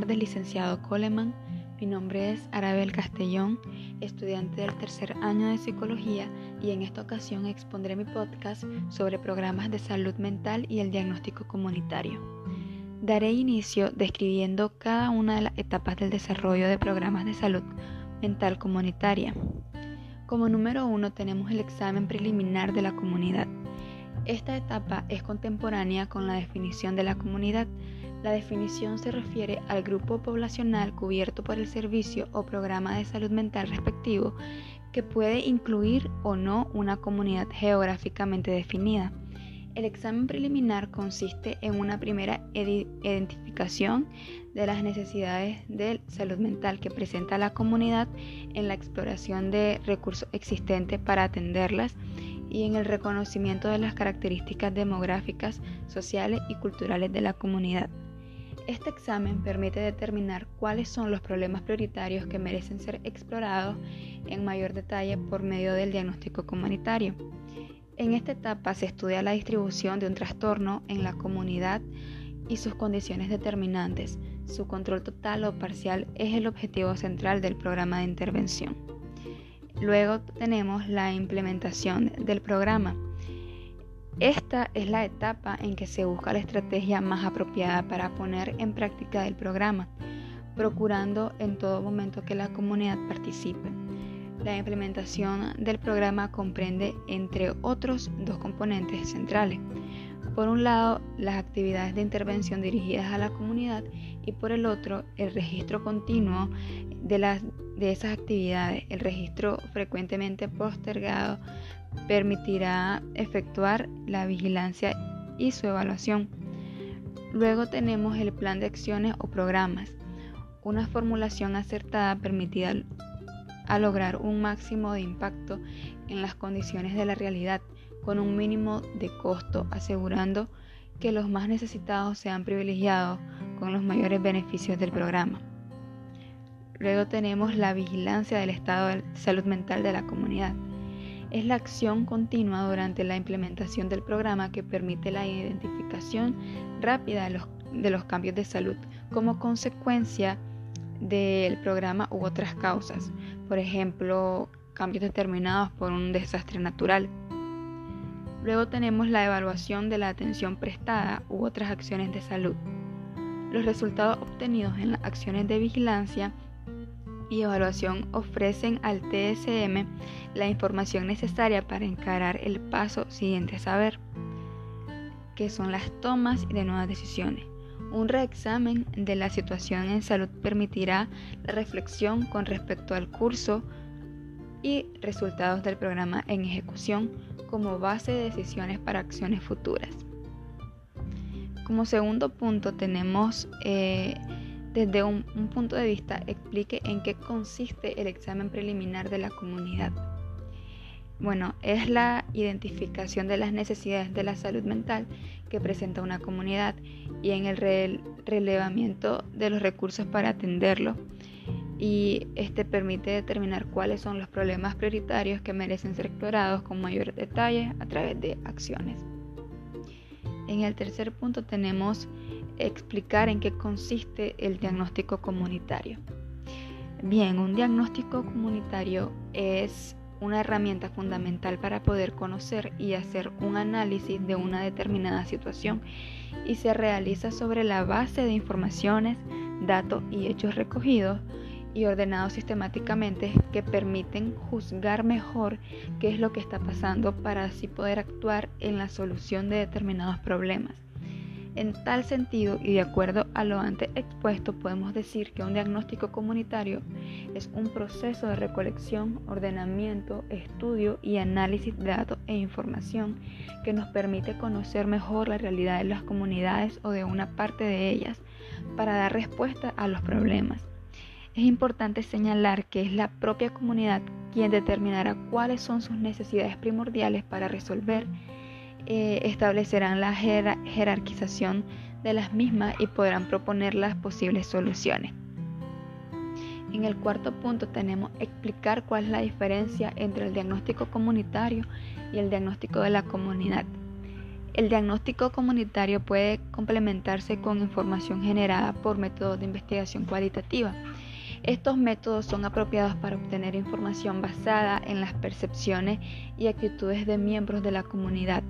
tardes, licenciado Coleman. Mi nombre es Arabel Castellón, estudiante del tercer año de psicología y en esta ocasión expondré mi podcast sobre programas de salud mental y el diagnóstico comunitario. Daré inicio describiendo cada una de las etapas del desarrollo de programas de salud mental comunitaria. Como número uno tenemos el examen preliminar de la comunidad. Esta etapa es contemporánea con la definición de la comunidad. La definición se refiere al grupo poblacional cubierto por el servicio o programa de salud mental respectivo que puede incluir o no una comunidad geográficamente definida. El examen preliminar consiste en una primera identificación de las necesidades de salud mental que presenta la comunidad en la exploración de recursos existentes para atenderlas y en el reconocimiento de las características demográficas, sociales y culturales de la comunidad. Este examen permite determinar cuáles son los problemas prioritarios que merecen ser explorados en mayor detalle por medio del diagnóstico comunitario. En esta etapa se estudia la distribución de un trastorno en la comunidad y sus condiciones determinantes. Su control total o parcial es el objetivo central del programa de intervención. Luego tenemos la implementación del programa. Esta es la etapa en que se busca la estrategia más apropiada para poner en práctica el programa, procurando en todo momento que la comunidad participe. La implementación del programa comprende, entre otros, dos componentes centrales. Por un lado, las actividades de intervención dirigidas a la comunidad y por el otro, el registro continuo de, las, de esas actividades. El registro frecuentemente postergado permitirá efectuar la vigilancia y su evaluación. Luego tenemos el plan de acciones o programas. Una formulación acertada permitirá lograr un máximo de impacto en las condiciones de la realidad con un mínimo de costo, asegurando que los más necesitados sean privilegiados con los mayores beneficios del programa. Luego tenemos la vigilancia del estado de salud mental de la comunidad. Es la acción continua durante la implementación del programa que permite la identificación rápida de los, de los cambios de salud como consecuencia del programa u otras causas, por ejemplo, cambios determinados por un desastre natural. Luego tenemos la evaluación de la atención prestada u otras acciones de salud. Los resultados obtenidos en las acciones de vigilancia y evaluación ofrecen al TSM la información necesaria para encarar el paso siguiente a saber, que son las tomas de nuevas decisiones. Un reexamen de la situación en salud permitirá la reflexión con respecto al curso y resultados del programa en ejecución como base de decisiones para acciones futuras. Como segundo punto tenemos eh, desde un, punto de vista explique en qué consiste el examen preliminar de la comunidad. Bueno, es la identificación de las necesidades de la salud mental que presenta una comunidad y en el relevamiento de los recursos para atenderlo y este permite determinar cuáles son los problemas prioritarios que merecen ser explorados con mayor detalle a través de acciones. En el tercer punto tenemos explicar en qué consiste el diagnóstico comunitario. Bien, un diagnóstico comunitario es una herramienta fundamental para poder conocer y hacer un análisis de una determinada situación y se realiza sobre la base de informaciones, datos y hechos recogidos y ordenados sistemáticamente que permiten juzgar mejor qué es lo que está pasando para así poder actuar en la solución de determinados problemas. En tal sentido, y de acuerdo a lo antes expuesto, podemos decir que un diagnóstico comunitario es un proceso de recolección, ordenamiento, estudio y análisis de datos e información que nos permite conocer mejor la realidad de las comunidades o de una parte de ellas para dar respuesta a los problemas. Es importante señalar que es la propia comunidad quien determinará cuáles son sus necesidades primordiales para resolver eh, establecerán la jerarquización de las mismas y podrán proponer las posibles soluciones. En el cuarto punto tenemos explicar cuál es la diferencia entre el diagnóstico comunitario y el diagnóstico de la comunidad. El diagnóstico comunitario puede complementarse con información generada por métodos de investigación cualitativa. Estos métodos son apropiados para obtener información basada en las percepciones y actitudes de miembros de la comunidad,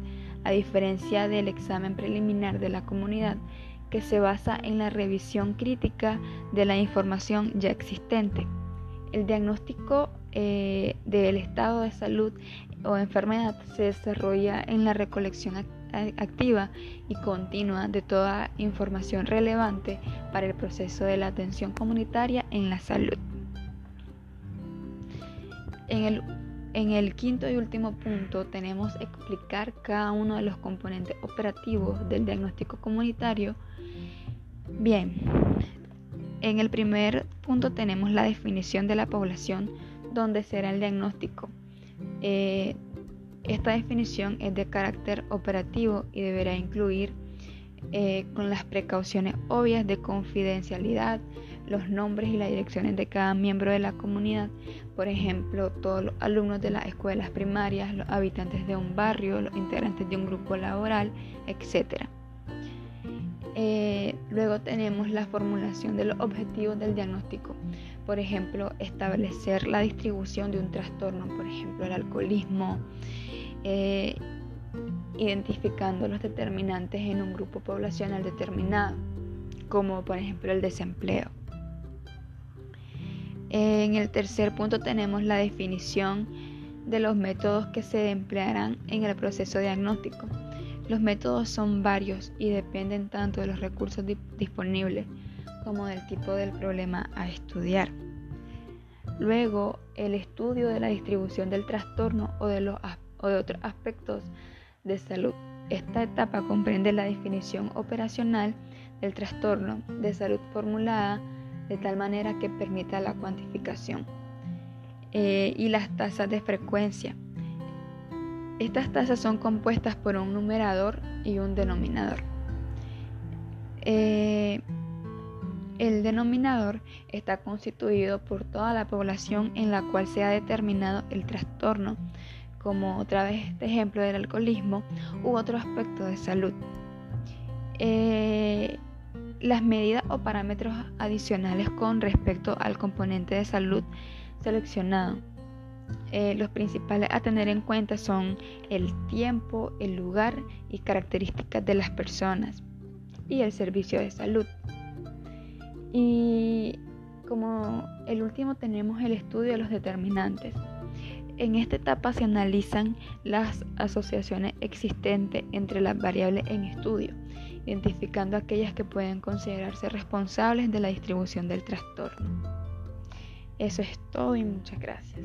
a diferencia del examen preliminar de la comunidad, que se basa en la revisión crítica de la información ya existente. El diagnóstico eh, del estado de salud o enfermedad se desarrolla en la recolección y continua de toda información relevante para el proceso de la atención comunitaria en la salud. En el, en el quinto y último punto tenemos explicar cada uno de los componentes operativos del diagnóstico comunitario. Bien, en el primer punto tenemos la definición de la población donde será el diagnóstico. Eh, esta definición es de carácter operativo y deberá incluir eh, con las precauciones obvias de confidencialidad los nombres y las direcciones de cada miembro de la comunidad, por ejemplo, todos los alumnos de las escuelas primarias, los habitantes de un barrio, los integrantes de un grupo laboral, etc. Eh, luego tenemos la formulación de los objetivos del diagnóstico. Por ejemplo, establecer la distribución de un trastorno, por ejemplo, el alcoholismo, eh, identificando los determinantes en un grupo poblacional determinado, como por ejemplo el desempleo. En el tercer punto tenemos la definición de los métodos que se emplearán en el proceso diagnóstico. Los métodos son varios y dependen tanto de los recursos disponibles como del tipo del problema a estudiar. Luego, el estudio de la distribución del trastorno o de los o de otros aspectos de salud. Esta etapa comprende la definición operacional del trastorno de salud formulada de tal manera que permita la cuantificación eh, y las tasas de frecuencia. Estas tasas son compuestas por un numerador y un denominador. Eh, el denominador está constituido por toda la población en la cual se ha determinado el trastorno como otra vez este ejemplo del alcoholismo, u otro aspecto de salud. Eh, las medidas o parámetros adicionales con respecto al componente de salud seleccionado. Eh, los principales a tener en cuenta son el tiempo, el lugar y características de las personas y el servicio de salud. Y como el último tenemos el estudio de los determinantes. En esta etapa se analizan las asociaciones existentes entre las variables en estudio, identificando aquellas que pueden considerarse responsables de la distribución del trastorno. Eso es todo y muchas gracias.